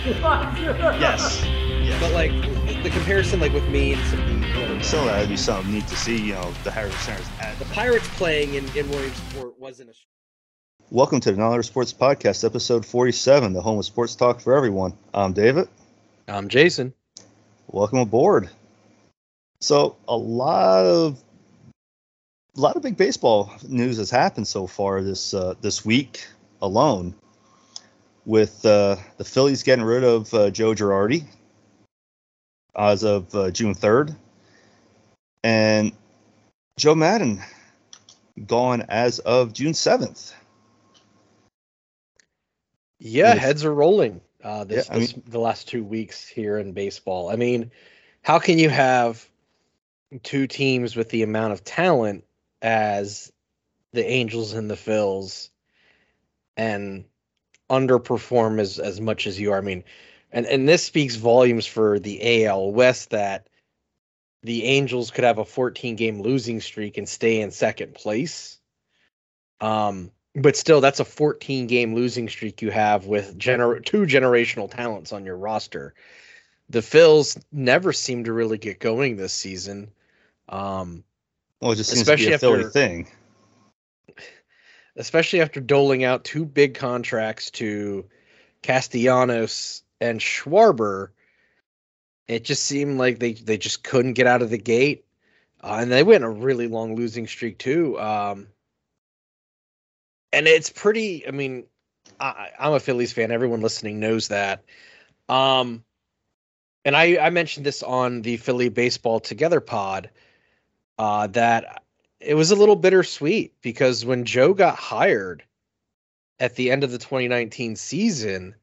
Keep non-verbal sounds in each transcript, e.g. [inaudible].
[laughs] yes. yes. But like the comparison, like with me and some people, So that'd be something neat to see. You know, the Harris Centers at the Pirates playing in, in Williamsport wasn't a. Welcome to the Another Sports Podcast, episode 47, the home of sports talk for everyone. I'm David. I'm Jason. Welcome aboard. So, a lot of a lot of big baseball news has happened so far this uh, this week alone. With uh, the Phillies getting rid of uh, Joe Girardi as of uh, June 3rd, and Joe Maddon gone as of June 7th. Yeah, Yes. heads are rolling. Uh, this, Yeah, this the last two weeks here in baseball. I mean, how can you have two teams with the amount of talent as the Angels and the Phils and underperform as as much as you are? I mean, and and this speaks volumes for the AL West that the Angels could have a 14 game losing streak and stay in second place. Um, but still, that's a 14 game losing streak you have with gener- two generational talents on your roster. The Phils never seem to really get going this season. Um, Well, it just seems to be Especially a Philly after- thing. Especially after doling out two big contracts to Castellanos and Schwarber, it just seemed like they they just couldn't get out of the gate, uh, and they went a really long losing streak too. Um, and it's pretty. I mean, I, I'm a Phillies fan. Everyone listening knows that. Um, and I I mentioned this on the Philly Baseball Together pod, uh, that it was a little bittersweet because when Joe got hired at the end of the 2019 season,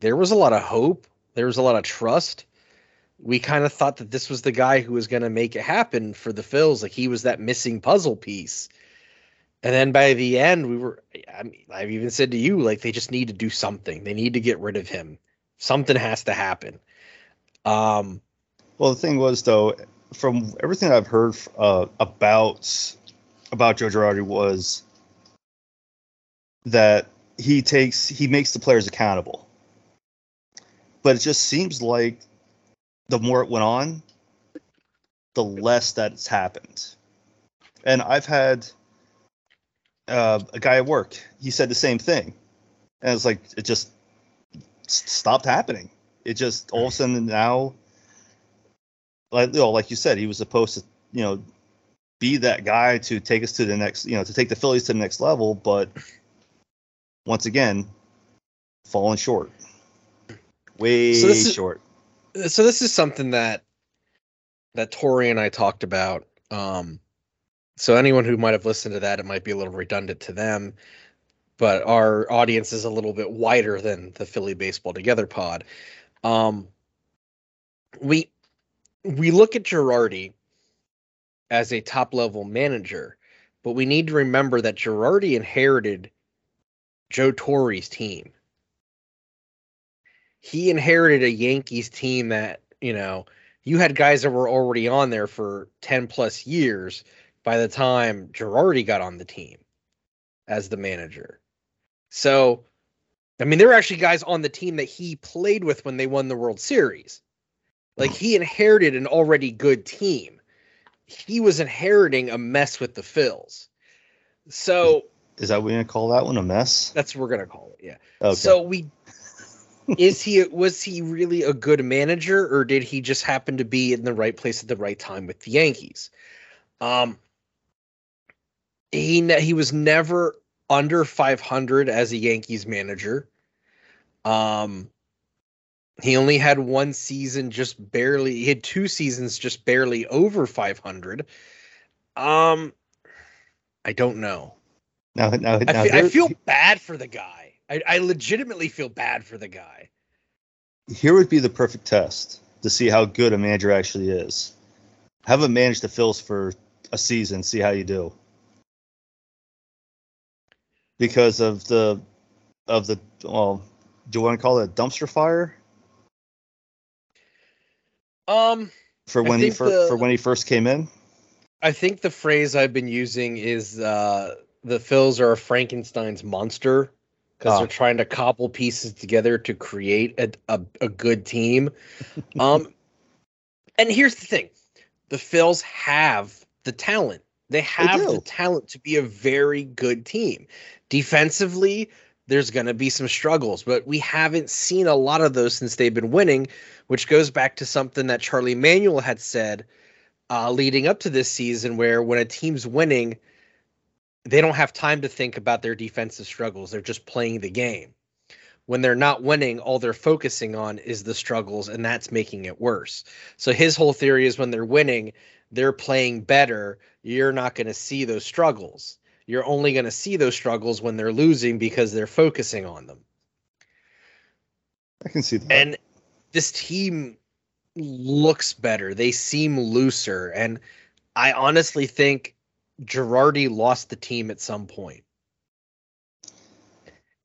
there was a lot of hope, there was a lot of trust. We kind of thought that this was the guy who was going to make it happen for the Phils, like he was that missing puzzle piece. And then by the end, we were I mean, I've even said to you like they just need to do something. They need to get rid of him. Something has to happen. Um Well, the thing was though, from everything I've heard uh, about about Joe Girardi was that he takes he makes the players accountable. But it just seems like the more it went on, the less that it's happened. And I've had uh, a guy at work. He said the same thing, and it's like it just stopped happening. It just all of a sudden now like you know, like you said, he was supposed to, you know, be that guy to take us to the next, you know, to take the Phillies to the next level, but once again, falling short. Way So this is- short. so this is something that that Tori and I talked about. Um, so anyone who might have listened to that, it might be a little redundant to them, but our audience is a little bit wider than the Philly Baseball Together pod. Um, we we look at Girardi as a top level manager, but we need to remember that Girardi inherited Joe Torre's team. He inherited a Yankees team that, you know, you had guys that were already on there for 10 plus years by the time Girardi got on the team as the manager. So, I mean, there were actually guys on the team that he played with when they won the World Series. Like he inherited an already good team. He was inheriting a mess with the Phils. So Is that what you're gonna call that one a mess? that's what we're gonna call it. Yeah. Okay. So we is he was he really a good manager or did he just happen to be in the right place at the right time with the Yankees? Um he he was never under 500 as a Yankees manager. Um he only had one season just barely he had two seasons just barely over 500. Um I don't know. now, now, I, fe- I feel bad for the guy. I, I legitimately feel bad for the guy. here would be the perfect test to see how good a manager actually is. Have him manage the Phils for a season, see how you do. Because of the of the well, do you want to call it a dumpster fire Um, for when he fir- the- for when he first came in? I think the phrase I've been using is uh, the Phils are a Frankenstein's monster because Oh. they're trying to cobble pieces together to create a, a, a good team. [laughs] Um, and here's the thing the Phils have the talent. They have the talent to be a very good team. Defensively, there's going to be some struggles, but we haven't seen a lot of those since they've been winning, which goes back to something that Charlie Manuel had said uh, leading up to this season, where when a team's winning, they don't have time to think about their defensive struggles. They're just playing the game. When they're not winning, all they're focusing on is the struggles, and that's making it worse. So his whole theory is when they're winning, they're playing better. You're not going to see those struggles. You're only going to see those struggles when they're losing because they're focusing on them. I can see that. And this team looks better. They seem looser. And I honestly think Girardi lost the team at some point.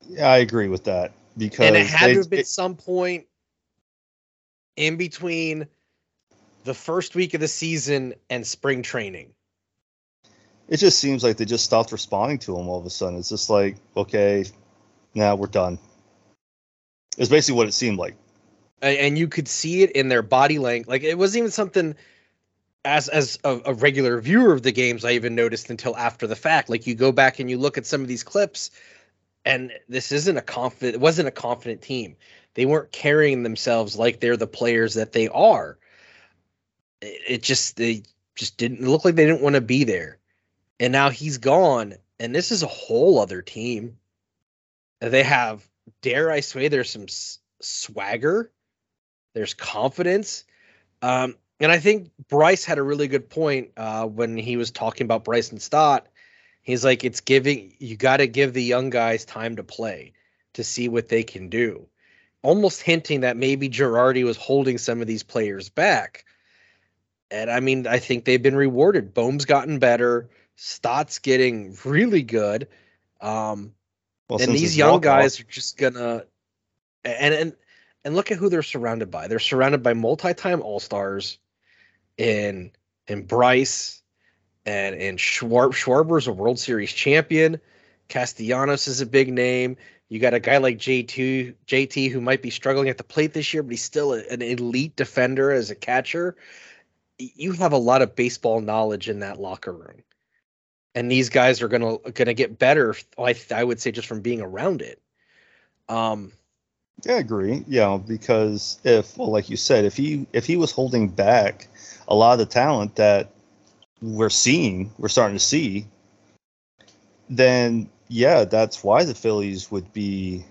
yeah, I agree with that because and it had they- to have been it- some point in between the first week of the season and spring training. It just seems like they just stopped responding to him all of a sudden. It's just like, okay, now we're done. It's basically what it seemed like. And you could see it in their body language. Like it wasn't even something as as a, a regular viewer of the games I even noticed until after the fact. Like you go back and you look at some of these clips, and this isn't a confident. It wasn't a confident team. They weren't carrying themselves like they're the players that they are. It, it just they just didn't look like they didn't want to be there. And now he's gone, and this is a whole other team. They have, dare I say, there's some s- swagger there's confidence. Um, and I think Bryce had a really good point uh, when he was talking about Bryson Stott. He's like, it's giving, you got to give the young guys time to play to see what they can do. Almost hinting that maybe Girardi was holding some of these players back. And I mean, I think they've been rewarded. Bohm's gotten better. Stott's getting really good. Um, Well, and these young guys are just gonna and and and look at who they're surrounded by. They're surrounded by multi-time all-stars in in Bryce and and Schwar- Schwarber's a World Series champion. Castellanos is a big name. You got a guy like JT JT who might be struggling at the plate this year, but he's still a- an elite defender as a catcher. You have a lot of baseball knowledge in that locker room. And these guys are gonna gonna get better. I I would say just from being around it. Um, Yeah, I agree. Yeah, because if, well, like you said, if he if he was holding back a lot of the talent that we're seeing, we're starting to see, then yeah, that's why the Phillies would be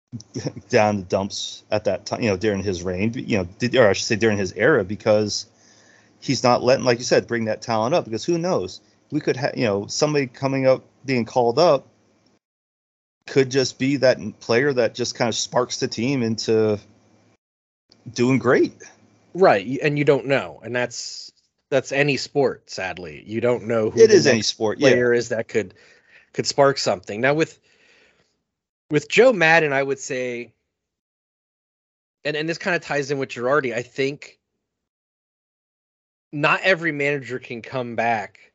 [laughs] down the dumps at that time. You know, during his reign, you know, or I should say during his era, because he's not letting, like you said, bring that talent up. Because who knows, we could have, you know, somebody coming up being called up could just be that player that just kind of sparks the team into doing great. right, and you don't know, and that's that's any sport. Sadly, you don't know who It is any sport, yeah. player is that could could spark something. Now with with Joe Maddon, I would say, and and this kind of ties in with Girardi. I think not every manager can come back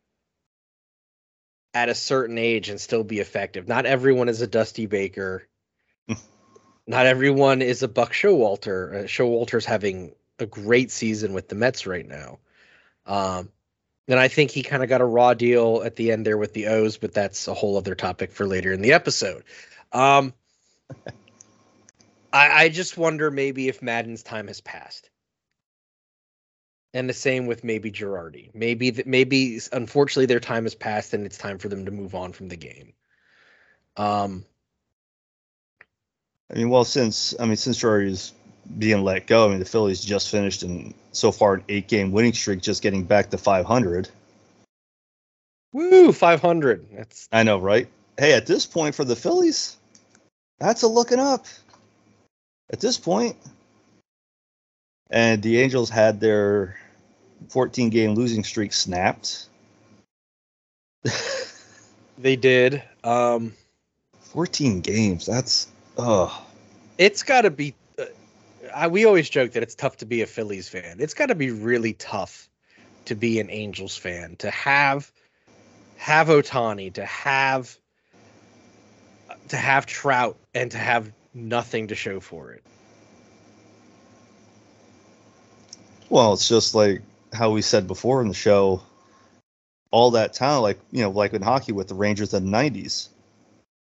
at a certain age and still be effective. Not everyone is a Dusty Baker. [laughs] not everyone is a Buck Showalter. Uh, Showalter's having a great season with the Mets right now. Um, and I think he kind of got a raw deal at the end there with the O's, but that's a whole other topic for later in the episode. Um, [laughs] I, I just wonder maybe if Maddon's time has passed. And the same with maybe Girardi. Maybe that maybe unfortunately their time has passed and it's time for them to move on from the game. Um, I mean, well, since I mean, since Girardi's being let go, I mean, the Phillies just finished in so far an eight-game winning streak, just getting back to 500. woo, 500. That's I know, right? Hey, at this point for the Phillies, that's a looking up. At this point, and the Angels had their 14-game losing streak snapped. [laughs] they did. Um, 14 games. That's oh, it's got to be. Uh, I, we always joke that it's tough to be a Phillies fan. It's got to be really tough to be an Angels fan to have have Ohtani to have to have Trout and to have nothing to show for it. Well, it's just like how we said before in the show. All that talent, like you know, like in hockey with the Rangers in the '90s,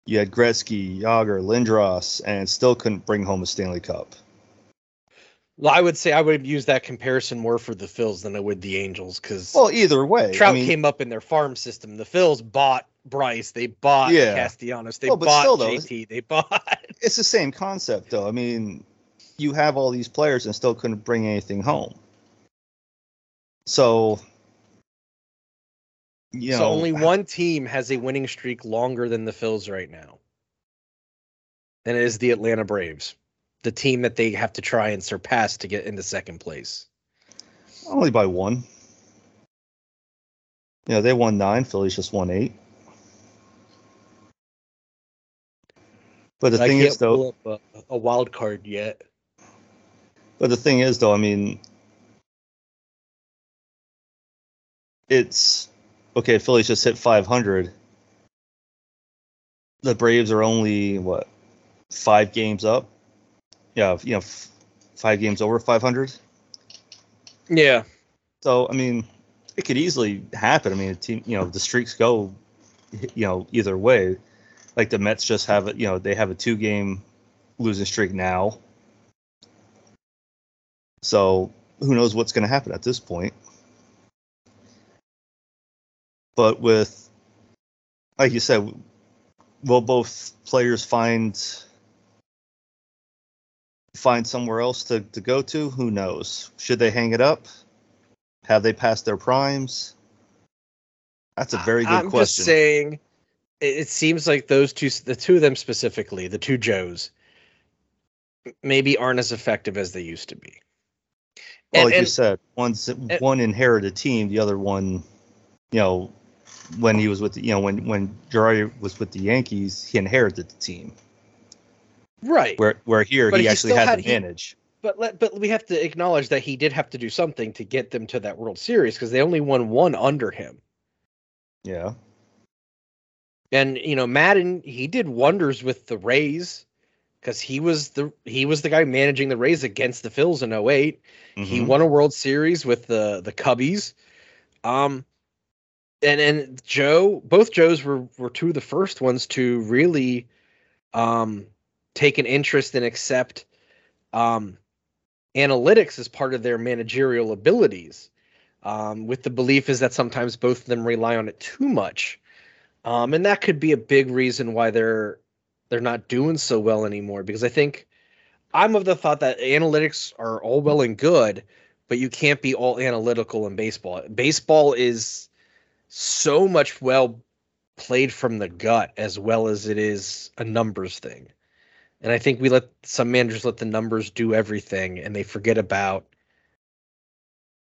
you had Gretzky, Jagr, Lindros, and still couldn't bring home a Stanley Cup. Well, I would say I would use that comparison more for the Phils than I would the Angels because Well, either way, Trout I mean, came up in their farm system. The Phils bought Bryce, they bought Yeah. Castellanos, they Well, bought still, though, JT, they [laughs] bought. it's the same concept, though. I mean, you have all these players and still couldn't bring anything home. So, you know, so only one team has a winning streak longer than the Phils right now. And it is the Atlanta Braves, the team that they have to try and surpass to get into second place. only by one. You know, they won nine. Phillies just won eight. But the I thing is, though, a, a wild card yet. But the thing is, though, I mean, it's okay. Phillies just hit 500. The Braves are only what five games up. Yeah, you know, f- five games over 500. Yeah. So I mean, it could easily happen. I mean, a team, you know, the streaks go, you know, either way. Like the Mets just have it. You know, they have a two-game losing streak now. So who knows what's going to happen at this point? But with, like you said, will both players find find somewhere else to, to go to? Who knows? Should they hang it up? Have they passed their primes? That's a very good I'm question. just saying, it seems like those two, the two of them specifically, the two Joes, maybe aren't as effective as they used to be. Well, and- like you and- said, one's uh, one inherited team, the other one, you know, when he was with the, you know when when Girardi was with the Yankees, he inherited the team. Right. Where where here But he he actually still had, had- to he- But let, but we have to acknowledge that he did have to do something to get them to that World Series because they only won one under him. Yeah. And you know, Maddon he did wonders with the Rays because he was the he was the guy managing the Rays against the Phils in 8 He Mhm. won a World Series with the the Cubbies. Um and and Joe, both Joes were were two of the first ones to really um take an interest and accept um analytics as part of their managerial abilities. Um, with the belief is that sometimes both of them rely on it too much. Um, and that could be a big reason why they're they're not doing so well anymore because I think I'm of the thought that analytics are all well and good, but you can't be all analytical in baseball. Baseball is so much well played from the gut as well as it is a numbers thing. And I think we let some managers let the numbers do everything and they forget about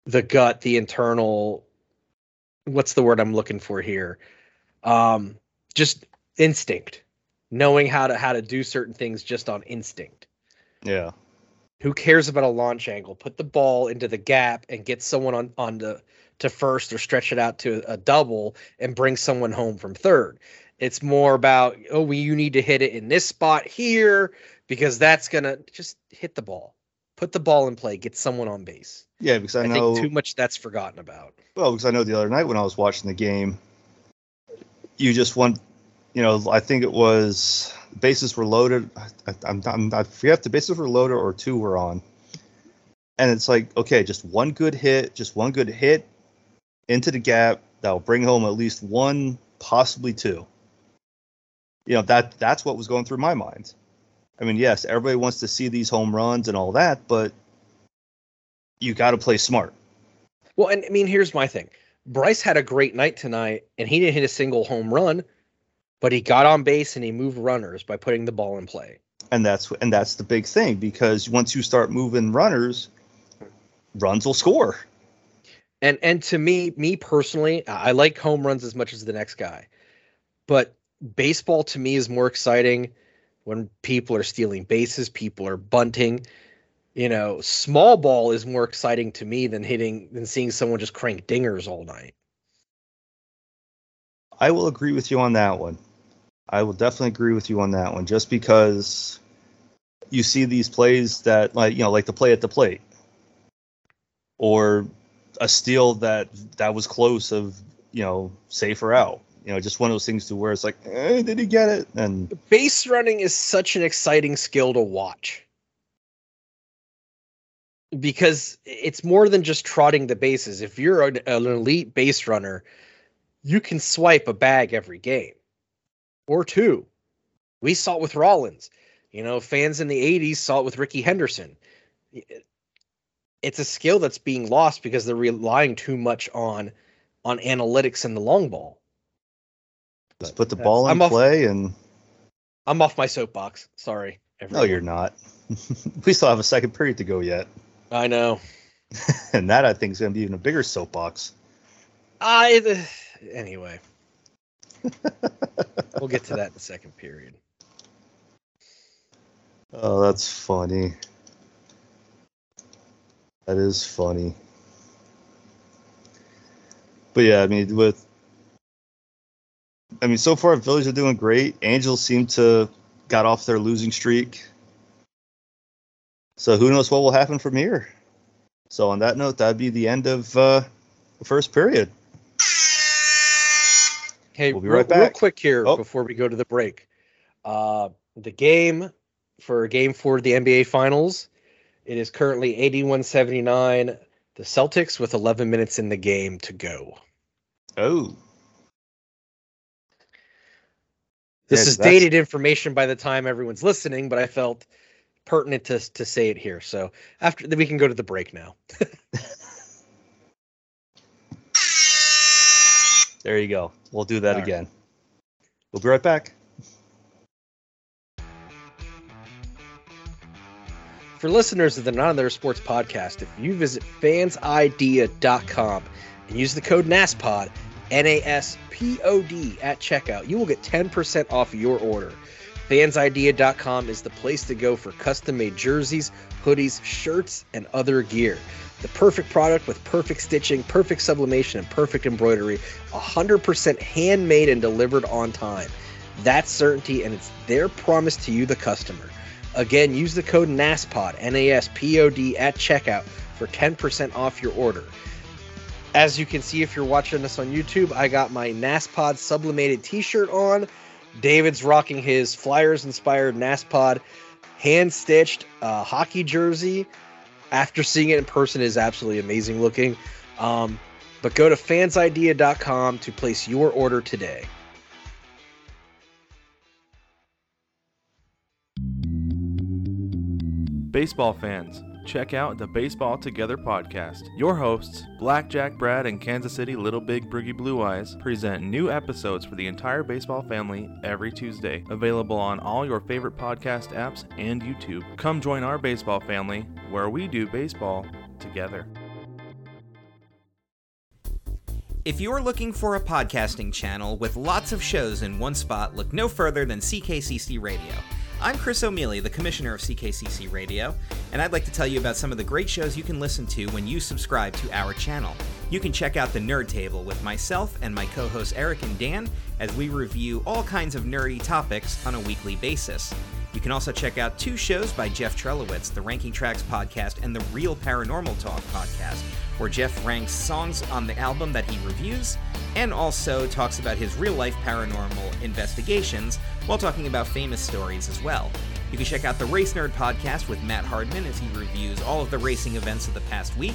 the gut, the internal what's the word I'm looking for here? Um just instinct. Knowing how to how to do certain things just on instinct. Yeah. Who cares about a launch angle? Put the ball into the gap and get someone on on the to first or stretch it out to a double and bring someone home from third. It's more about oh, we you need to hit it in this spot here because that's gonna just hit the ball, put the ball in play, get someone on base. Yeah, because I, I, know think too much that's forgotten about. Well, because I know the other night when I was watching the game, you just want, you know, I think it was bases were loaded. I, I'm, I'm, I forget the bases were loaded or two were on, and it's like, okay, just one good hit, just one good hit into the gap that'll bring home at least one, possibly two. You know that that's what was going through my mind. I mean, yes, everybody wants to see these home runs and all that, but you got to play smart. Well, and I mean, here's my thing. Bryce had a great night tonight, and he didn't hit a single home run, but he got on base and he moved runners by putting the ball in play. and that's and that's the big thing because once you start moving runners, runs will score. And and to me, me personally, I like home runs as much as the next guy, but baseball to me is more exciting when people are stealing bases, people are bunting. You know, small ball is more exciting to me than hitting than seeing someone just crank dingers all night. I will agree with you on that one. I will definitely agree with you on that one. Just because you see these plays that, like you know, like the play at the plate, or a steal that that was close of you know safe or out. You know, just one of those things to where it's like, eh, did he get it? And Base running is such an exciting skill to watch because it's more than just trotting the bases. If you're an, an elite base runner, you can swipe a bag every game or two. We saw it with Rollins. You know, fans in the 80s saw it with Rickey Henderson. It's a skill that's being lost because they're relying too much on on analytics and the long ball. just put the uh, ball in I'm off- play and I'm off my soapbox. Sorry. no, you're not. [laughs] we still have a second period to go yet. I know. [laughs] and that I think is going to be even a bigger soapbox. I anyway. [laughs] we'll get to that in the second period. Oh, that's funny. That is funny. But yeah, I mean, with I mean, so far Phillies are doing great. Angels seem to got off their losing streak. So who knows what will happen from here? So on that note, that'd be the end of uh, the first period. Hey, We'll be real, right real back. quick here Oh. before we go to the break. Uh, the game for game four of the NBA Finals, it is currently 81-79. The Celtics with 11 minutes in the game to go. Oh, This Yeah, is that's- dated information by the time everyone's listening, but I felt pertinent to to say it here. So after that, we can go to the break now. [laughs] there you go. We'll do that All right. again. We'll be right back. For listeners of the Not Another Sports podcast, if you visit fansidea.com and use the code NASPOD, N A S P O D, at checkout, you will get 10% off your order. Fansidea.com is the place to go for custom made jerseys, hoodies, shirts, and other gear. The perfect product with perfect stitching, perfect sublimation, and perfect embroidery, 100% handmade and delivered on time. That's certainty, and it's their promise to you, the customer. Again, use the code NASPOD, N A S P O D, at checkout for 10% off your order. As you can see if you're watching us on YouTube, I got my NASPOD sublimated t shirt on. David's rocking his Flyers inspired NASPOD hand stitched uh, hockey jersey. After seeing it in person, is absolutely amazing looking. Um, but go to fansidea.com to place your order today. Baseball fans, check out the Baseball Together podcast. Your hosts, Blackjack Brad and Kansas City Little Big Broogie Blue Eyes, present new episodes for the entire baseball family every Tuesday. Available on all your favorite podcast apps and YouTube. Come join our baseball family where we do baseball together. If you're looking for a podcasting channel with lots of shows in one spot, look no further than CKCC Radio. I'm Chris O'Mealy, the commissioner of CKCC Radio, and I'd like to tell you about some of the great shows you can listen to when you subscribe to our channel. You can check out the Nerd Table with myself and my co hosts Eric and Dan as we review all kinds of nerdy topics on a weekly basis. You can also check out two shows by Jeff Trelowitz, the Ranking Tracks podcast and the Real Paranormal Talk podcast, where Jeff ranks songs on the album that he reviews and also talks about his real life paranormal investigations while talking about famous stories as well. You can check out the Race Nerd podcast with Matt Hardman as he reviews all of the racing events of the past week.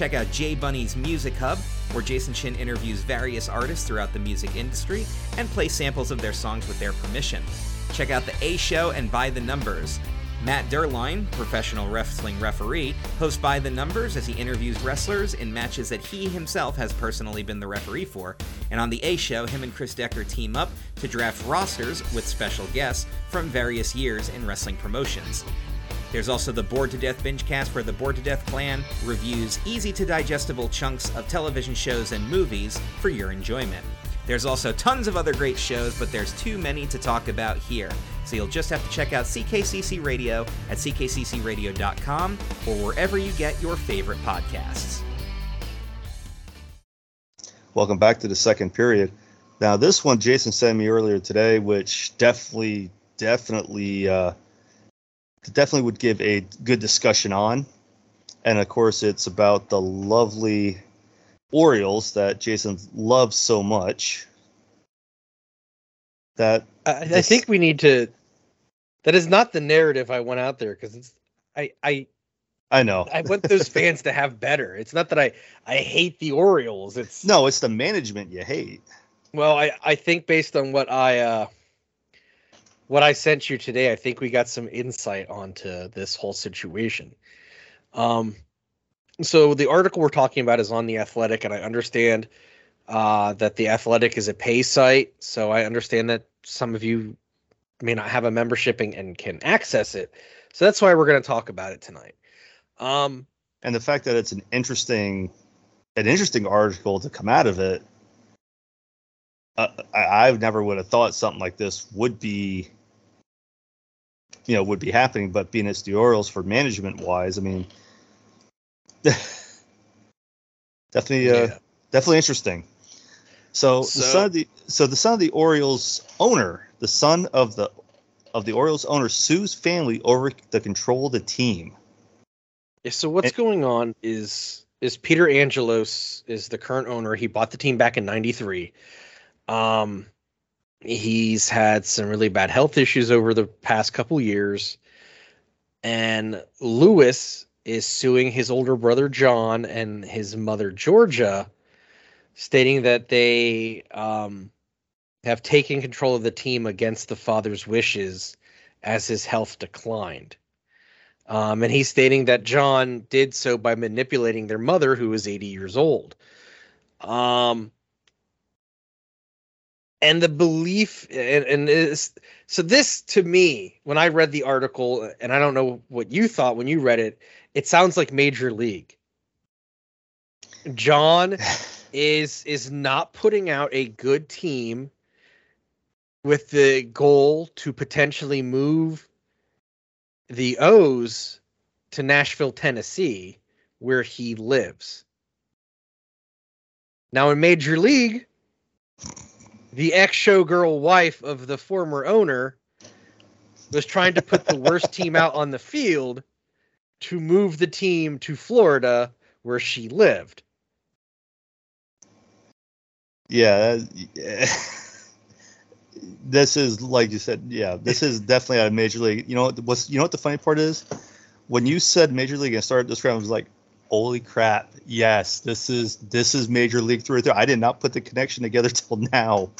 Check out Jay Bunny's Music Hub, where Jason Chin interviews various artists throughout the music industry and plays samples of their songs with their permission. Check out The A Show and By the Numbers. Matt Derline, professional wrestling referee, hosts By the Numbers as he interviews wrestlers in matches that he himself has personally been the referee for. And on The A Show, him and Chris Decker team up to draft rosters with special guests from various years in wrestling promotions. There's also the Bored to Death binge cast where the Bored to Death clan reviews easy to digestible chunks of television shows and movies for your enjoyment. There's also tons of other great shows, but there's too many to talk about here. So you'll just have to check out CKCC Radio at ckccradio.com or wherever you get your favorite podcasts. Welcome back to the second period. Now, this one Jason sent me earlier today, which definitely, definitely, uh, definitely would give a good discussion on. And of course, it's about the lovely Orioles that Jason loves so much. That I, I think we need to. That is not the narrative I went out there because it's. I I I know. I want those [laughs] fans to have better. It's not that I I hate the Orioles. It's No, it's the management you hate. Well, I I think based on what I uh what I sent you today, I think we got some insight onto this whole situation. Um so the article we're talking about is on the Athletic and I understand uh that the Athletic is a pay site, so I understand that some of you may not have a membership and, and can access it. So that's why we're going to talk about it tonight. Um and the fact that it's an interesting an interesting article to come out of it uh, I, I never would have thought something like this would be you know would be happening but being it's the orioles for management wise i mean [laughs] definitely uh, yeah. definitely interesting so, the son of the so the son of the orioles owner the son of the of the orioles owner sues family over the control of the team Yeah, so what's And- going on is is Peter Angelos is the current owner. He bought the team back in 93. Um he's had some really bad health issues over the past couple years. And Louis is suing his older brother John and his mother Georgia stating that they um have taken control of the team against the father's wishes as his health declined. Um, and he's stating that John did so by manipulating their mother, who was 80 years old. Um, and the belief, and, and is, so this to me, when I read the article, and I don't know what you thought when you read it, it sounds like Major League. John [laughs] is is not putting out a good team with the goal to potentially move the O's to Nashville, Tennessee, where he lives. Now in Major League, the ex showgirl wife of the former owner was trying to put the worst [laughs] team out on the field to move the team to Florida where she lived. Yeah, that- [laughs] this is like you said. Yeah, this is definitely a major league. You know what? What's you know what the funny part is? When you said major league and started describing, I was like, "Holy crap! Yes, this is this is major league through and through." I did not put the connection together [laughs] till now.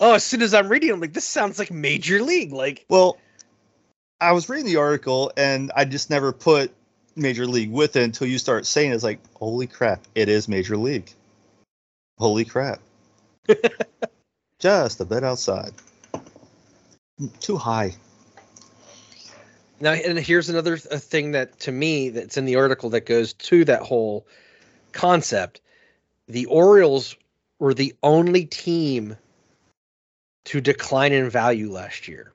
Oh, as soon as I'm reading, I'm like, this sounds like Major League. Like, Well, I was reading the article and I just never put major league with it until you start saying it. it's like, "Holy crap! It is major league." Holy crap! [laughs] just a bit outside. Too high. Now, and here's another th- thing that to me that's in the article that goes to that whole concept. The Orioles were the only team to decline in value last year.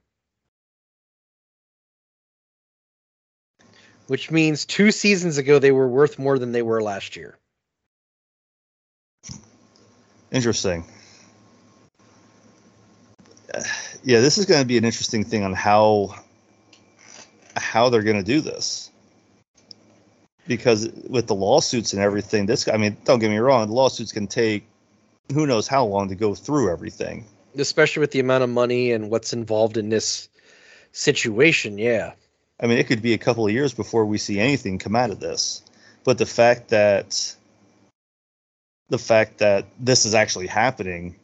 Which means two seasons ago they were worth more than they were last year. Interesting. Uh, Yeah, this is going to be an interesting thing on how how they're going to do this. Because with the lawsuits and everything, this I mean, don't get me wrong, the lawsuits can take who knows how long to go through everything. Especially with the amount of money and what's involved in this situation, yeah. I mean, it could be a couple of years before we see anything come out of this. But the fact that the fact that this is actually happening,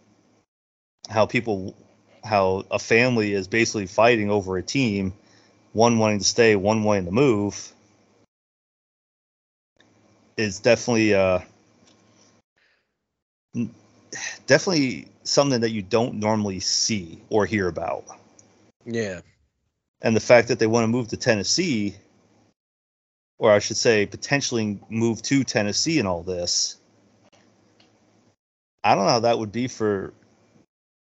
how people, how a family is basically fighting over a team, one wanting to stay, one wanting to move, is definitely uh, definitely something that you don't normally see or hear about Yeah. and the fact that they want to move to Tennessee, or I should say, potentially move to Tennessee and all this. I don't know how that would be for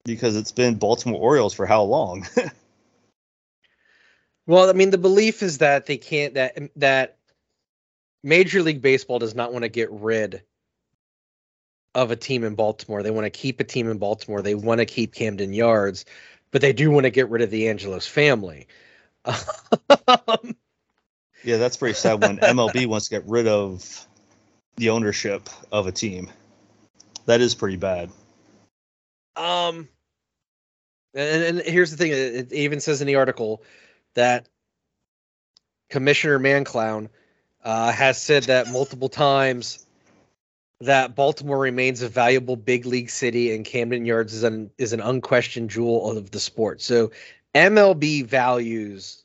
because it's been Baltimore Orioles for how long? [laughs] Well, I mean, the belief is that they can't that that Major League Baseball does not want to get rid of a team in Baltimore. They want to keep a team in Baltimore. They want to keep Camden Yards, but they do want to get rid of the Angelos family. [laughs] Um, Yeah, that's pretty sad when [laughs] MLB wants to get rid of the ownership of a team. That is pretty bad. Um, and, and here's the thing: it even says in the article that Commissioner Manclown uh, has said that multiple times that Baltimore remains a valuable big league city, and Camden Yards is an is an unquestioned jewel of the sport. So MLB values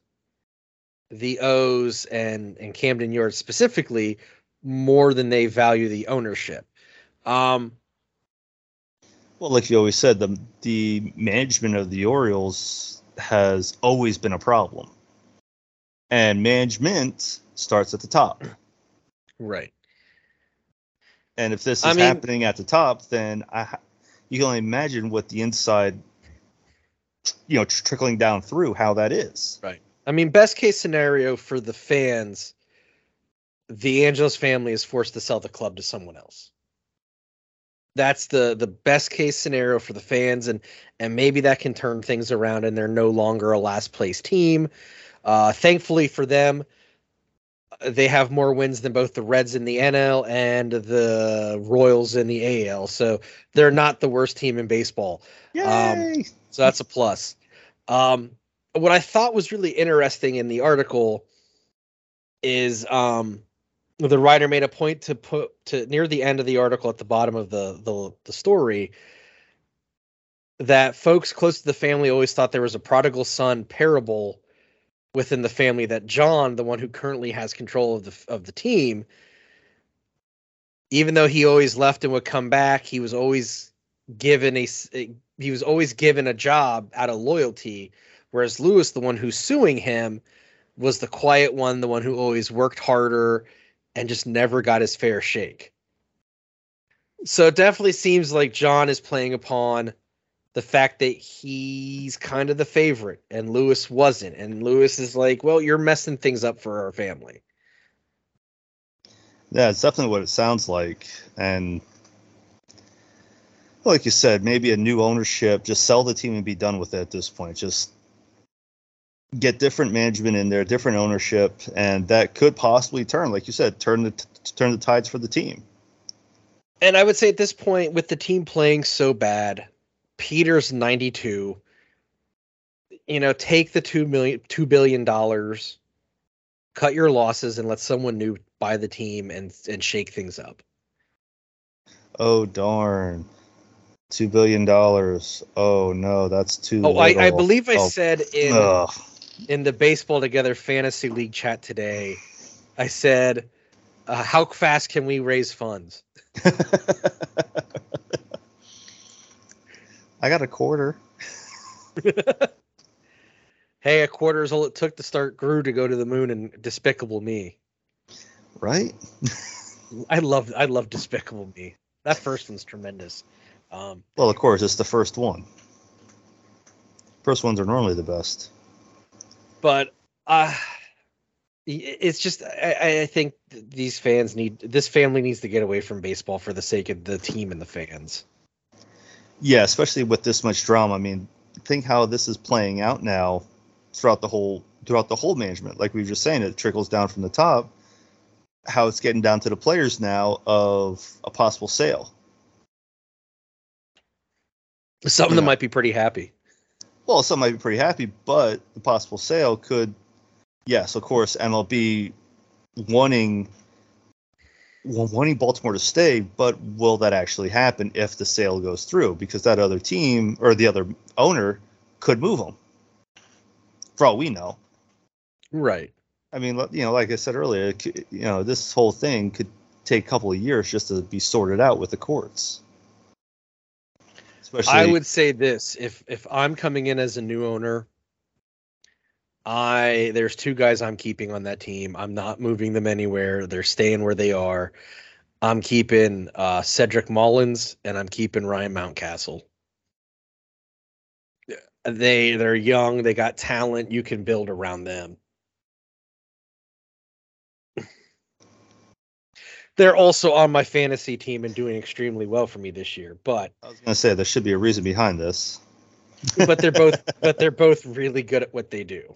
the O's and and Camden Yards specifically more than they value the ownership. Um, Well, like you always said, the the management of the Orioles has always been a problem, and management starts at the top. right. And if this is I mean- happening at the top, then I, you can only imagine what the inside, you know, tr- trickling down through how that is. Right. I mean, best case scenario for the fans, the Angelos family is forced to sell the club to someone else. That's the the best case scenario for the fans, and and maybe that can turn things around, and they're no longer a last place team. Uh, thankfully for them, they have more wins than both the Reds in the NL and the Royals in the AL, so they're not the worst team in baseball. Yay! So that's a plus. Um, what I thought was really interesting in the article is um, the writer made a point to put to near the end of the article at the bottom of the the, the story that folks close to the family always thought there was a prodigal son parable within the family that John, the one who currently has control of the of the team, even though he always left and would come back, he was always given a he was always given a job out of loyalty whereas louis the one who's suing him was the quiet one the one who always worked harder and just never got his fair shake so it definitely seems like john is playing upon the fact that he's kind of the favorite and louis wasn't and louis is like well you're messing things up for our family Yeah, it's definitely what it sounds like. And like you said, maybe a new ownership, just sell the team and be done with it at this point. Just get different management in there, different ownership, and that could possibly turn, like you said, turn the t- turn the tides for the team. And I would say at this point, with the team playing so bad, Peter's 92. You know, take the two million, two billion dollars, cut your losses, and let someone new buy the team and and shake things up. Oh darn. Two billion dollars. Oh no, that's too Oh, I, I believe I Oh, said in ugh. In the baseball together fantasy league chat today, I said, uh, "How fast can we raise funds?" [laughs] I got a quarter. [laughs] Hey, a quarter is all it took to start Gru to go to the moon and Despicable Me. Right? [laughs] I love I love Despicable Me. That first one's tremendous. Um, Well, of course, it's the first one. First ones are normally the best. But uh, it's just I, I think these fans need this family needs to get away from baseball for the sake of the team and the fans. Yeah, especially with this much drama. I mean, think how this is playing out now throughout the whole throughout the whole management. Like we were just saying, it trickles down from the top. How it's getting down to the players now of a possible sale. Some of them Yeah. might be pretty happy. Well, some might be pretty happy, but the possible sale could, yes, of course, MLB wanting wa- wanting Baltimore to stay, but will that actually happen if the sale goes through? Because that other team or the other owner could move them. For all we know, Right. I mean, you know, like I said earlier, you know, this whole thing could take a couple of years just to be sorted out with the courts. Especially, I would say this: if if I'm coming in as a new owner, I there's two guys I'm keeping on that team. I'm not moving them anywhere. They're staying where they are. I'm keeping uh, Cedric Mullins and I'm keeping Ryan Mountcastle. They they're young. They got talent. You can build around them. They're also on my fantasy team and doing extremely well for me this year. But I was gonna say there should be a reason behind this. but they're both [laughs] but they're both really good at what they do.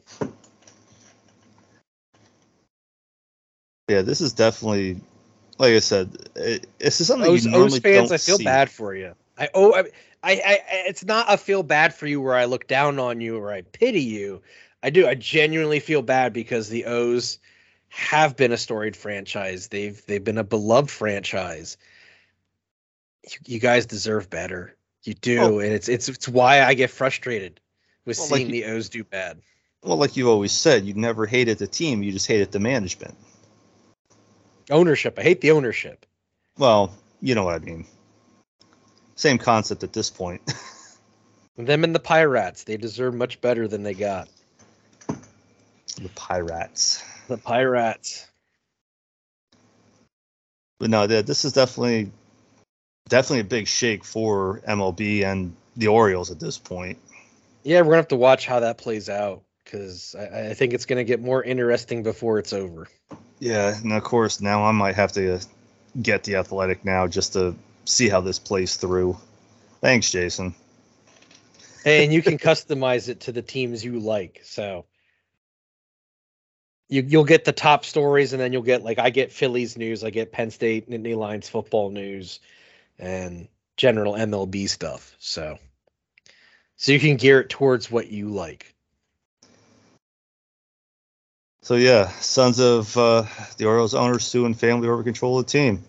Yeah, this is definitely, like I said, it, this is something O's, you normally O's fans, don't I feel see. bad for you. I oh I, I I it's not a feel bad for you where I look down on you or I pity you. I do. I genuinely feel bad because the O's have been a storied franchise. They've they've been a beloved franchise. You, you guys deserve better. You do, Well- and it's it's it's why I get frustrated with Well, like seeing you- the O's do bad. Well, like you always said, you never hated the team, you just hated the management. Ownership. I hate the ownership. Well, you know what I mean. Same concept at this point. [laughs] Them and the Pirates, they deserve much better than they got. the Pirates. The Pirates. But no, this is definitely definitely a big shake for MLB and the Orioles at this point. Yeah, we're gonna have to watch how that plays out because I, I think it's gonna get more interesting before it's over. Yeah, and of course now I might have to get the Athletic now just to see how this plays through. Thanks, Jason. and you can [laughs] customize it to the teams you like. So you you'll get the top stories, and then you'll get like I get Phillies news, I get Penn State Nittany Lions football news, and general MLB stuff. So so you can gear it towards what you like. So yeah, sons of uh, the Orioles owners suing family over control of the team.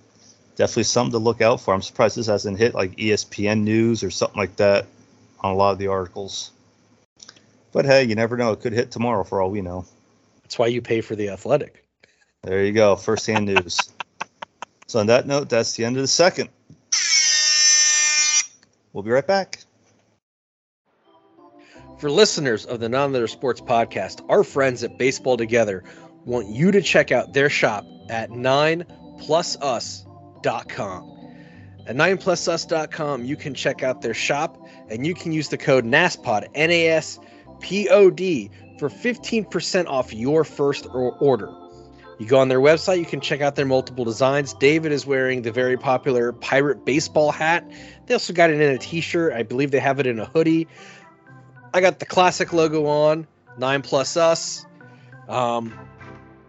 Definitely something to look out for. I'm surprised this hasn't hit like ESPN news or something like that on a lot of the articles. But hey, you never know. It could hit tomorrow for all we know. That's why you pay for the athletic. There you go, first-hand news. so on that note, that's the end of the second. We'll be right back. For listeners of the Not Another Sports Podcast, our friends at Baseball Together want you to check out their shop at 9plusus.com. At 9plusus.com, you can check out their shop and you can use the code NASPOD, N A S P O D, for 15% off your first order. You go on their website, you can check out their multiple designs. David is wearing the very popular pirate baseball hat. They also got it in a t shirt. I believe they have it in a hoodie. I got the classic logo on, nine plus us. Um,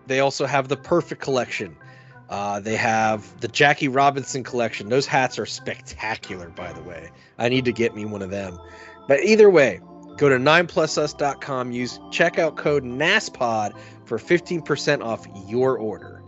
they also have the perfect collection. Uh, they have the Jackie Robinson collection. Those hats are spectacular, by the way. I need to get me one of them. But either way, go to 9plusus.com, use checkout code NASPOD for 15% off your order.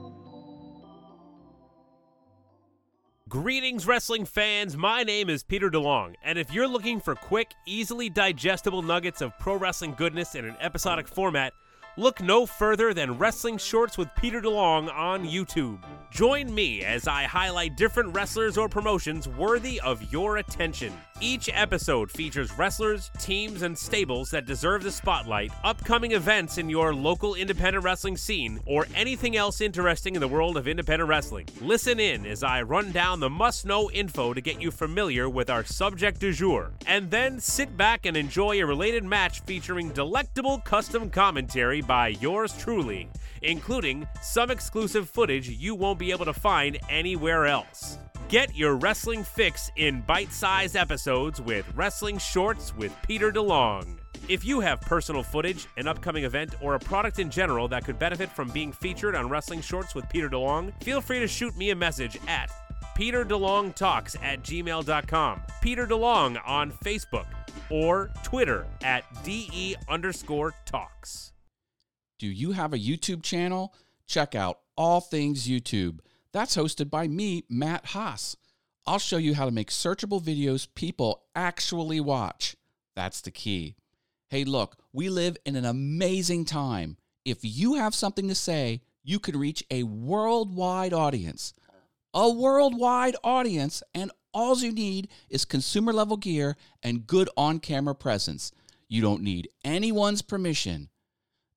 Greetings, wrestling fans. My name is Peter DeLong, and if you're looking for quick, easily digestible nuggets of pro wrestling goodness in an episodic format, look no further than Wrestling Shorts with Peter DeLong on YouTube. Join me as I highlight different wrestlers or promotions worthy of your attention. Each episode features wrestlers, teams, and stables that deserve the spotlight, upcoming events in your local independent wrestling scene, or anything else interesting in the world of independent wrestling. Listen in as I run down the must know info to get you familiar with our subject du jour, and then sit back and enjoy a related match featuring delectable custom commentary by yours truly, including some exclusive footage you won't be able to find anywhere else. Get your wrestling fix in bite sized episodes with Wrestling Shorts with Peter DeLong. If you have personal footage, an upcoming event, or a product in general that could benefit from being featured on Wrestling Shorts with Peter DeLong, feel free to shoot me a message at peterdelongtalks at gmail.com, Peter DeLong on Facebook, or Twitter at DE underscore talks. Do you have a YouTube channel? Check out All Things YouTube. That's hosted by me, Matt Haas. I'll show you how to make searchable videos people actually watch. That's the key. Hey, look, we live in an amazing time. If you have something to say, you can reach a worldwide audience. A worldwide audience, and all you need is consumer level gear and good on camera presence. You don't need anyone's permission.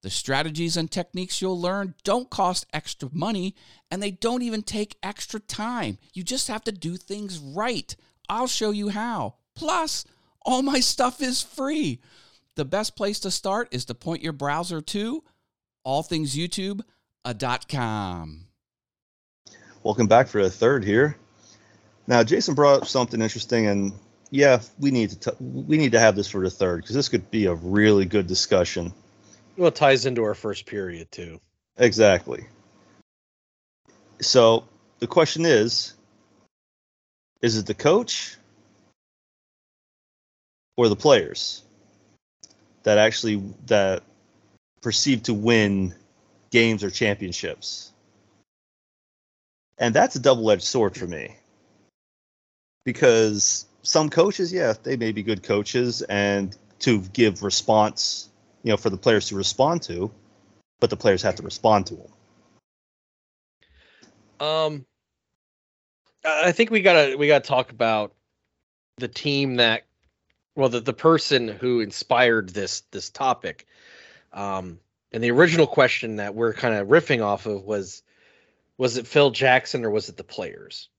The strategies and techniques you'll learn don't cost extra money and they don't even take extra time. You just have to do things right. I'll show you how. Plus, all my stuff is free. The best place to start is to point your browser to allthingsyoutube.com. Welcome back for a third here. Now, Jason brought up something interesting, and yeah, we need to t- we need to have this for the third because this could be a really good discussion. Well, it ties into our first period too. Exactly. So the question is: Is it the coach or the players that actually that perceive to win games or championships? And that's a double-edged sword for me. Because some coaches, yeah, they may be good coaches and to give response, you know, for the players to respond to, but the players have to respond to them. Um, I think we gotta we gotta talk about the team that, well, the the person who inspired this this topic. Um, and the original question that we're kind of riffing off of was, was it Phil Jackson or was it the players?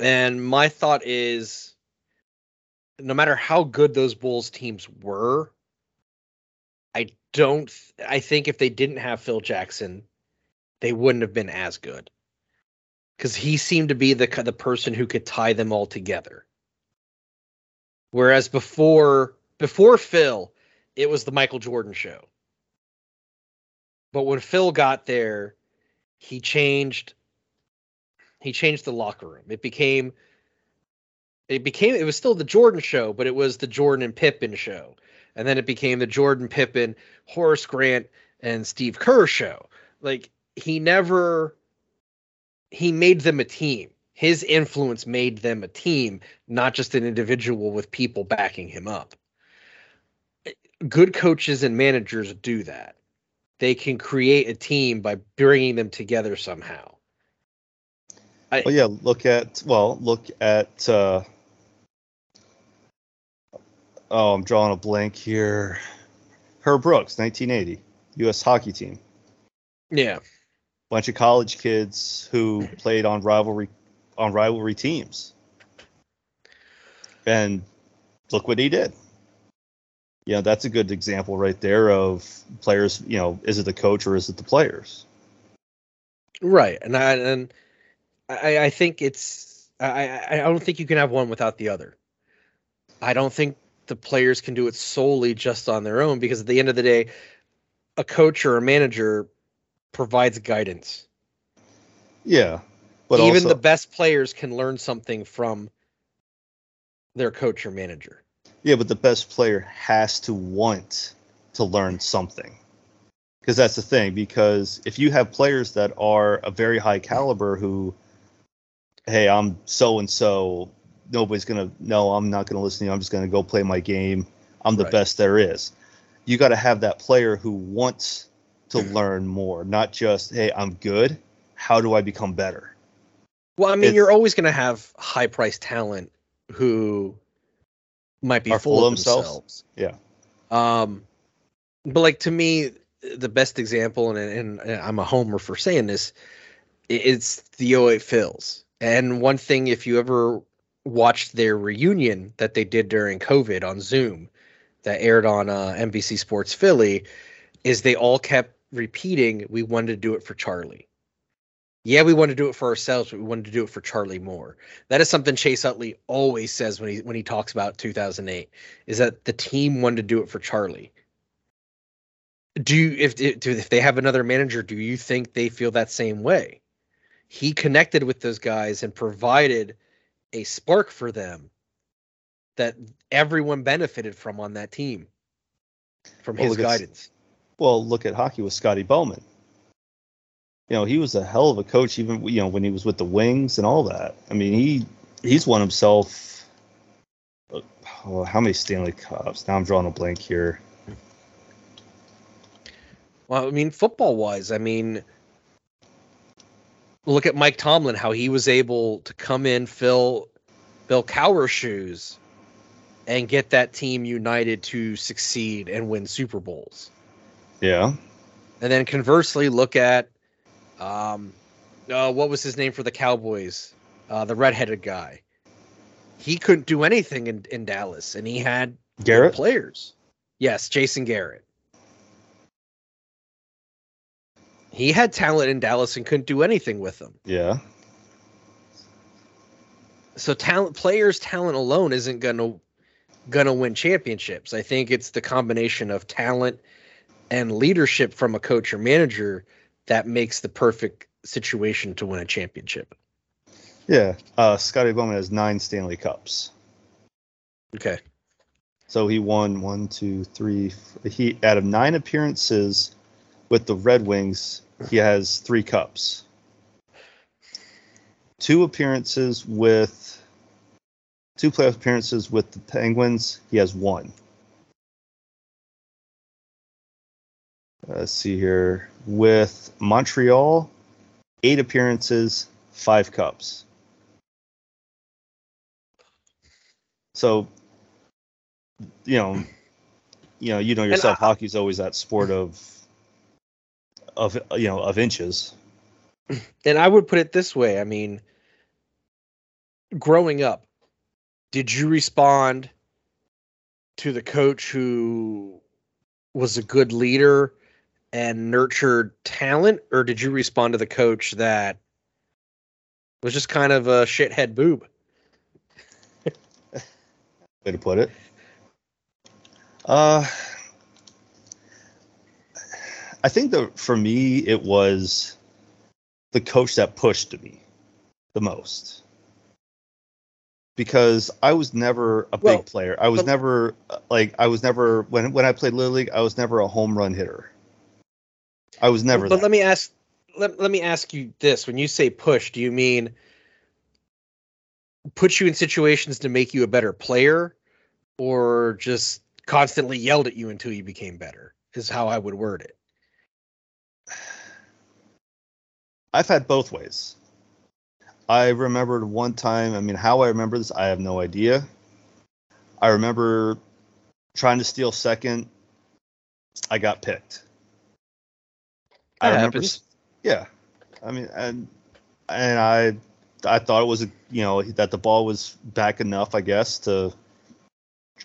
And my thought is, no matter how good those Bulls teams were, I don't. I think if they didn't have Phil Jackson, they wouldn't have been as good because he seemed to be the the person who could tie them all together. Whereas before before Phil, it was the Michael Jordan show. But when Phil got there, he changed he changed the locker room. It became it became it was still the Jordan show, but it was the Jordan and Pippen show. And then it became the Jordan Pippen, Horace Grant, and Steve Kerr show. Like he never he made them a team. His influence made them a team, not just an individual with people backing him up. Good coaches and managers do that. They can create a team by bringing them together somehow. I, well, yeah. Look at well, look at. Uh, oh, I'm drawing a blank here. Herb Brooks, 1980, U.S. hockey team. Yeah. Bunch of college kids who played on rivalry on rivalry teams. And look what he did. You know, that's a good example right there of players, you know, is it the coach or is it the players? Right. And I and I, I think it's I, I don't think you can have one without the other. I don't think the players can do it solely just on their own because at the end of the day, a coach or a manager provides guidance. Yeah. But even also, the best players can learn something from their coach or manager. Yeah, but the best player has to want to learn something. Because that's the thing. Because if you have players that are a very high caliber who, hey, I'm so and so, nobody's going to, no, I'm not going to listen to you. I'm just going to go play my game. I'm the right. best there is. You got to have that player who wants to learn more, not just, hey, I'm good. How do I become better? Well, I mean, it's, you're always going to have high priced talent who might be full, full of themselves. themselves. Yeah. Um, but like to me, the best example, and, and I'm a homer for saying this, it's the 08 Phils And one thing, if you ever watched their reunion that they did during COVID on Zoom, that aired on uh, NBC Sports Philly, is they all kept repeating, "We wanted to do it for Charlie." Yeah, we wanted to do it for ourselves, but we wanted to do it for Charlie Moore. That is something Chase Utley always says when he when he talks about 2008 is that the team wanted to do it for Charlie. Do you if if they have another manager, do you think they feel that same way? He connected with those guys and provided a spark for them that everyone benefited from on that team from well, his guidance. At, well, look at hockey with Scotty Bowman you know, he was a hell of a coach, even you know when he was with the Wings and all that. I mean, he he's won himself. Oh, how many Stanley Cups? Now I'm drawing a blank here. Well, I mean, football wise, I mean, look at Mike Tomlin, how he was able to come in, fill Bill Cowher's shoes, and get that team united to succeed and win Super Bowls. Yeah. And then conversely, look at um, uh, what was his name for the Cowboys? Uh, the redheaded guy. He couldn't do anything in, in Dallas, and he had Garrett players. Yes, Jason Garrett. He had talent in Dallas and couldn't do anything with them. Yeah. So talent players talent alone isn't going to going to win championships. I think it's the combination of talent and leadership from a coach or manager that makes the perfect situation to win a championship. Yeah. Uh, Scotty Bowman has nine Stanley Cups. Okay. So he won one, two, three. He out of nine appearances with the Red Wings, he has three cups. Two appearances with two playoff appearances with the Penguins, he has one. Uh, Let's see here. With Montreal, eight appearances, five cups. So, you know, you know, you know yourself. I- hockey's always that sport of, of you know, of inches. And I would put it this way, I mean, growing up, did you respond to the coach who was a good leader and nurtured talent or did you respond to the coach that was just kind of a shithead boob? Way to put it. Uh, I think that for me, it was the coach that pushed me the most because I was never a big Well, player. I was but- never like I was never when when I played little league. I was never a home run hitter. I was never. But that. let me ask let, let me ask you this. When you say push, do you mean put you in situations to make you a better player or just constantly yelled at you until you became better? Is how I would word it. I've had both ways. I remembered one time, I mean, how I remember this, I have no idea. I remember trying to steal second. I got picked. I remember, happens. yeah. I mean, and and I I thought it was a you know that the ball was back enough, I guess, to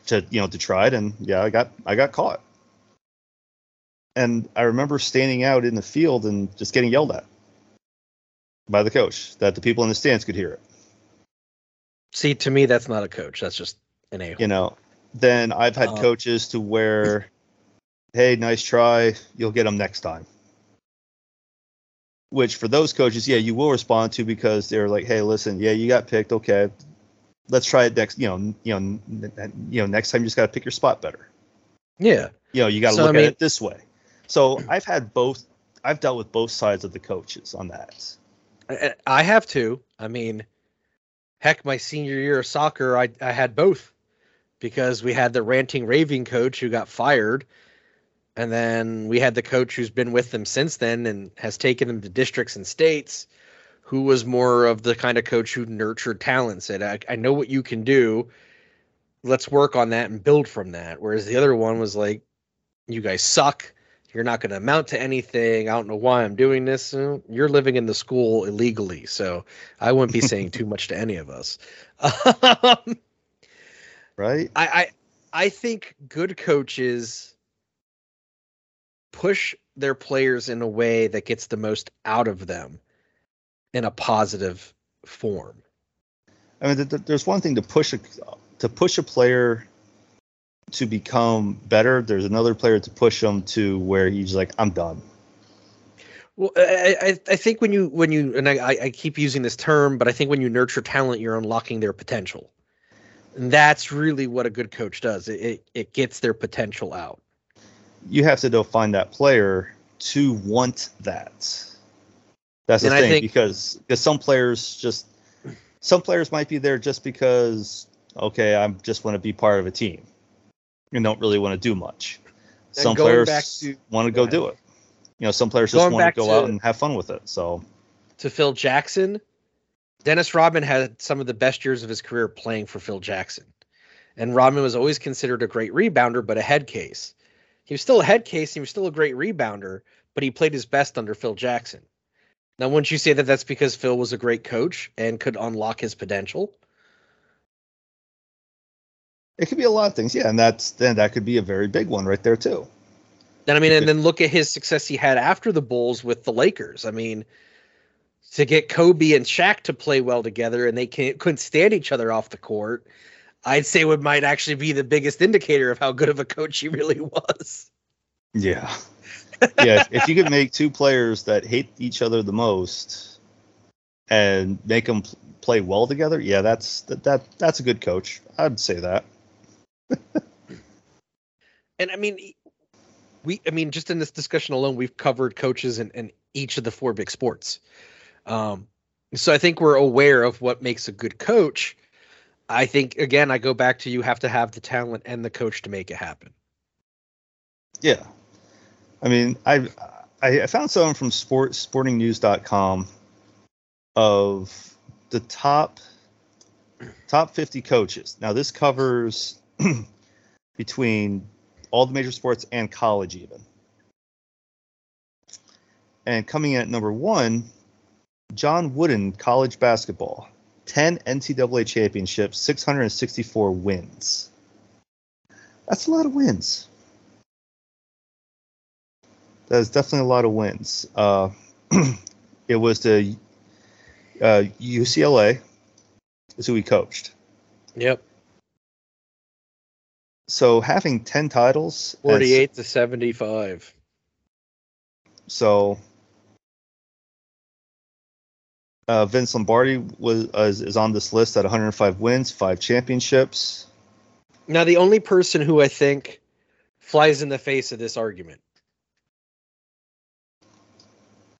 to you know to try it, and yeah, I got I got caught. And I remember standing out in the field and just getting yelled at by the coach that the people in the stands could hear it. See, to me, that's not a coach. That's just an a You know, then I've had Uh, coaches to where, hey, nice try, you'll get them next time. Which for those coaches, yeah, you will respond to because they're like, hey, listen, yeah, you got picked, okay, let's try it next. You know, you know, you know, next time you just got to pick your spot better. Yeah. You know, you got to So, I look mean- at it this way. So I've had both. I've dealt with both sides of the coaches on that. I, have to. I mean, heck, my senior year of soccer, I, I had both because we had the ranting, raving coach who got fired. And then we had the coach who's been with them since then and has taken them to districts and states, who was more of the kind of coach who nurtured talent, said, I, I know what you can do. Let's work on that and build from that. Whereas the other one was like, you guys suck. You're not going to amount to anything. I don't know why I'm doing this. Uh, You're living in the school illegally, so I wouldn't be saying too much to any of us. [laughs] Um, Right? I, I I think good coaches push their players in a way that gets the most out of them in a positive form. I mean, th- th- there's one thing to push a to push a player to become better. There's another player to push him to where he's like, I'm done. Well, I, I think when you when you and I I- I keep using this term, but I think when you nurture talent, you're unlocking their potential. And that's really what a good coach does. It it, it gets their potential out. You have to go find that player to want that. That's the And thing think- because because some players just some players might be there just because okay, I just want to be part of a team and don't really want to do much. Some players to- want to go go do it. You know, some players just want to go out and have fun with it. So to Phil Jackson, Dennis Rodman had some of the best years of his career playing for Phil Jackson. And Rodman was always considered a great rebounder, but a head case. He was still a head case. He was still a great rebounder, but he played his best under Phil Jackson. Now, wouldn't you say that that's because Phil was a great coach and could unlock his potential? It could be a lot of things, yeah, and that's then that could be a very big one right there too. Then I mean, and then look at his success he had after the Bulls with the Lakers. I mean, to get Kobe and Shaq to play well together, and they can't, couldn't stand each other off the court. I'd say would might actually be the biggest indicator of how good of a coach he really was. Yeah. yeah, if you could make two players that hate each other the most and make them play well together, yeah, that's that, that that's a good coach. I'd say that. And I mean, we, I mean, just in this discussion alone, we've covered coaches in, in each of the four big sports. Um, so I think we're aware of what makes a good coach. I think again, I go back to you have to have the talent and the coach to make it happen. Yeah, I mean, I I found something from sport sportingnews.com of the top top 50 coaches. Now this covers [clears throat] between all the major sports and college even. And coming in at number 1, John Wooden college basketball. 10 NCAA championships, 664 wins. That's a lot of wins. That's definitely a lot of wins. Uh, [clears throat] it was the uh, UCLA is who he coached. Yep. So having 10 titles. 48 as, to 75. So uh, Vince Lombardi was uh, is, is on this list at 105 wins, five championships. Now, the only person who I think flies in the face of this argument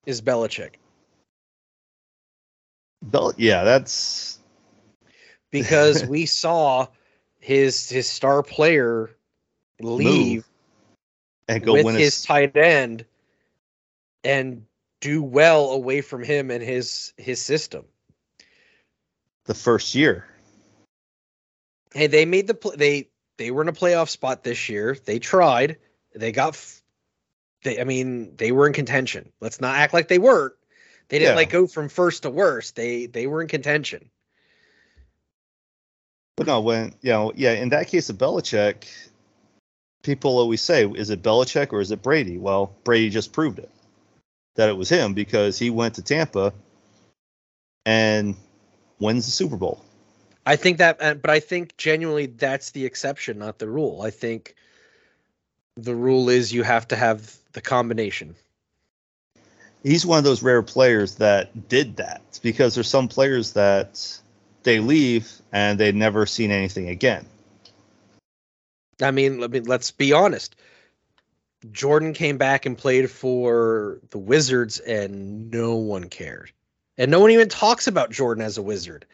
is Belichick. Bel- yeah, that's because [laughs] we saw his his star player leave Move and go with win his a... tight end and do well away from him and his his system. The first year. Hey, they made the they they were in a playoff spot this year. They tried. They got they I mean, they were in contention. Let's not act like they weren't. They didn't yeah. like go from first to worst. They they were in contention. But no, when you know, yeah, in that case of Belichick, people always say, is it Belichick or is it Brady? Well, Brady just proved it that it was him because he went to Tampa and wins the Super Bowl. I think that, but I think genuinely that's the exception, not the rule. I think the rule is you have to have the combination. He's one of those rare players that did that because there's some players that they leave and they've never seen anything again. I mean, I mean, let's be honest. Jordan came back and played for the Wizards, and no one cared. And no one even talks about Jordan as a Wizard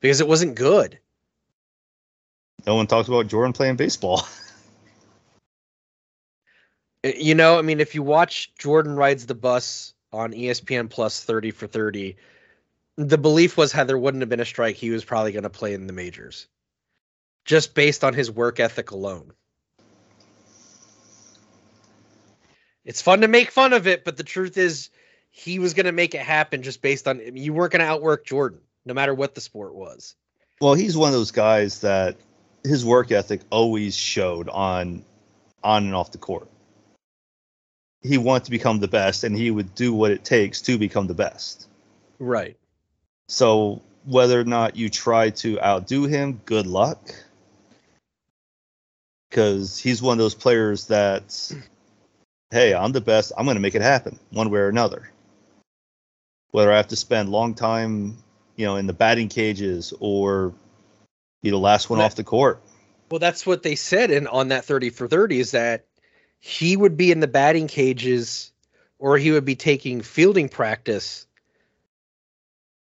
because it wasn't good. No one talks about Jordan playing baseball. [laughs] Uh, you know, I mean, if you watch Jordan rides the bus on ESPN Plus 30 for 30, the belief was had there wouldn't have been a strike, he was probably going to play in the majors just based on his work ethic alone. It's fun to make fun of it, but the truth is, he was going to make it happen just based on I mean, you weren't going to outwork Jordan, no matter what the sport was. Well, he's one of those guys that his work ethic always showed on on and off the court. He wanted to become the best, and he would do what it takes to become the best. Right. So whether or not you try to outdo him, good luck. Because he's one of those players that hey, I'm the best. I'm going to make it happen one way or another. Whether I have to spend long time, you know, in the batting cages or be the last one that, off the court. Well, that's what they said in on that 30 for 30 is that he would be in the batting cages or he would be taking fielding practice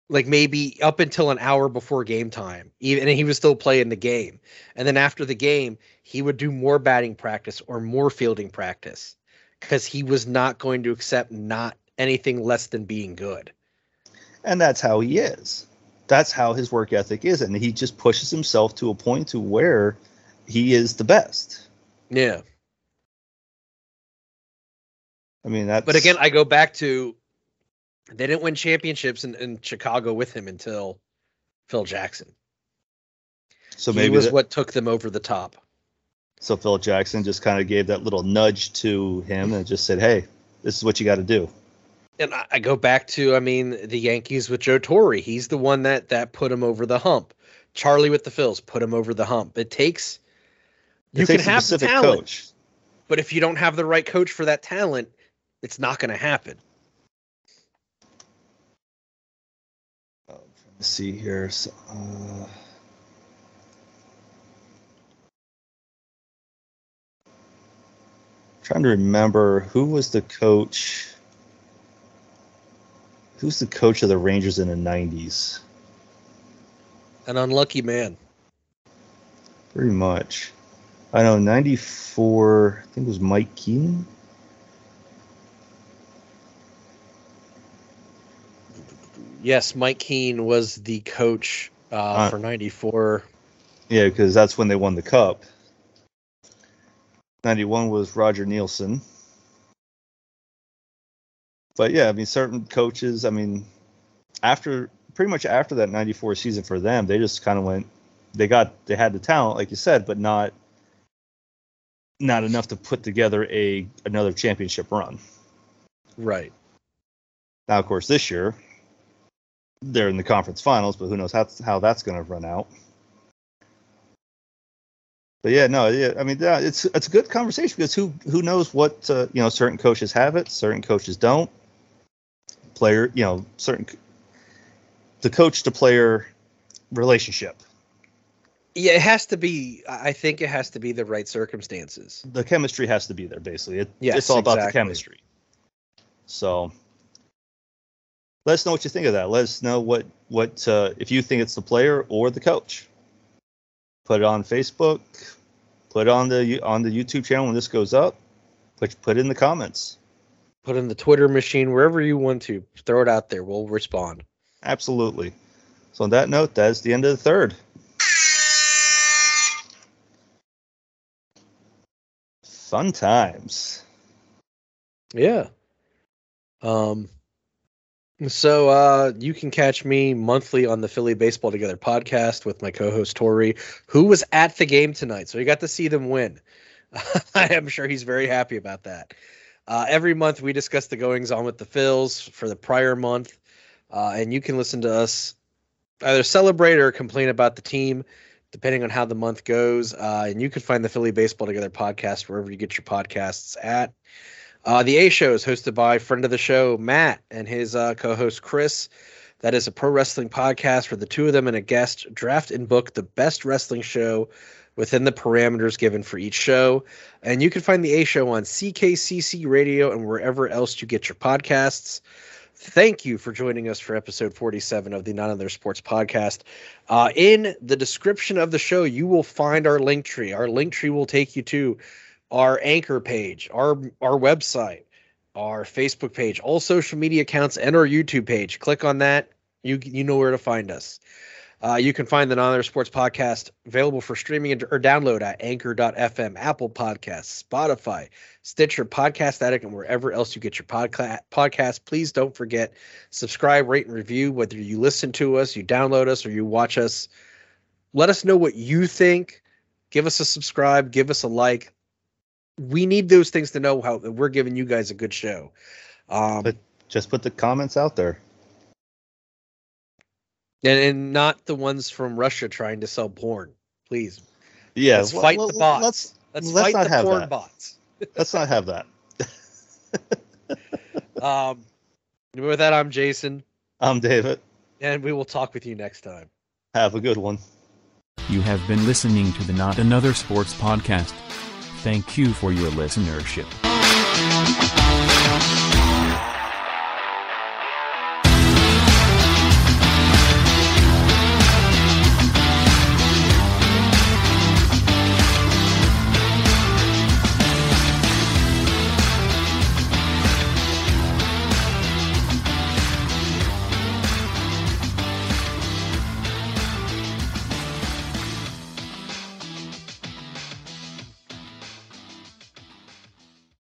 like maybe up until an hour before game time even and he was still playing the game and then after the game he would do more batting practice or more fielding practice because he was not going to accept not anything less than being good. And that's how he is. That's how his work ethic is, and he just pushes himself to a point to where he is the best. Yeah. I mean that. But again, I go back to they didn't win championships in, in Chicago with him until Phil Jackson. So maybe he was that, what took them over the top. So Phil Jackson just kind of gave that little nudge to him and just said, "Hey, this is what you got to do." And I, I go back to, I mean, the Yankees with Joe Torre. He's the one that that put him over the hump. Charlie with the Phils put him over the hump. It takes It you can takes a have the talent, coach. but if you don't have the right coach for that talent, it's not going to happen. Let's see here. So, uh, trying to remember who was the coach. Who's the coach of the Rangers in the '90s? An unlucky man. Pretty much. I know '94. I think it was Mike Keenan. Yes, Mike Keene was the coach uh, Uh, for '94. Yeah, because that's when they won the cup. 91 was Roger Neilson. But yeah, I mean, certain coaches, I mean, after pretty much after that 94 season for them, they just kind of went, they got, they had the talent, like you said, but not, not enough to put together a another championship run. Right. Now, of course, this year they're in the conference finals, but who knows how how that's going to run out. But yeah, no, yeah, I mean, yeah, it's it's a good conversation because who who knows what uh, you know? Certain coaches have it, certain coaches don't. Player, you know, certain the coach to player relationship. Yeah, it has to be. I think it has to be the right circumstances. The chemistry has to be there. Basically, it, Yes, it's all about the chemistry. So, let us know what you think of that. Let us know what what uh, if you think it's the player or the coach. Put it on Facebook. Put it on the on the YouTube channel when this goes up. Put put it in the comments. Put in the Twitter machine wherever you want to. Throw it out there. We'll respond. Absolutely. So on that note, that's the end of the third. Fun times. Yeah. Um so uh you can catch me monthly on the Philly Baseball Together podcast with my co-host Tori, who was at the game tonight. So you got to see them win. [laughs] I am sure he's very happy about that. Uh, every month we discuss the goings on with the Phils for the prior month. Uh, and you can listen to us either celebrate or complain about the team, depending on how the month goes. Uh, and you can find the Philly Baseball Together podcast wherever you get your podcasts at. Uh, the A Show is hosted by friend of the show, Matt, and his uh, co host, Chris. That is a pro wrestling podcast where the two of them and a guest draft and book the best wrestling show within the parameters given for each show. And you can find the A Show on CKCC Radio and wherever else you get your podcasts. Thank you for joining us for episode 47 of the Not Another Sports Podcast. Uh, in the description of the show, you will find our link tree. Our link tree will take you to our anchor page, our our website, our Facebook page, all social media accounts, and our YouTube page. Click on that. You you know where to find us. Uh, you can find the Non Sports Podcast available for streaming or download at Anchor.fm, Apple Podcasts, Spotify, Stitcher, Podcast Addict, and wherever else you get your podca- podcast. Please don't forget subscribe, rate, and review. Whether you listen to us, you download us, or you watch us, let us know what you think. Give us a subscribe. Give us a like. We need those things to know how we're giving you guys a good show. Um, But- Just put the comments out there. and, and not the ones from Russia trying to sell porn. Please, Yeah, Let's well, fight well, the bots. Let's let's, Let's fight not the have porn that. bots. let's not have that. [laughs] Um, with that, I'm Jason, I'm David. and we will talk with you next time. Have a good one. You have been listening to the Not Another Sports Podcast. Thank you for your listenership.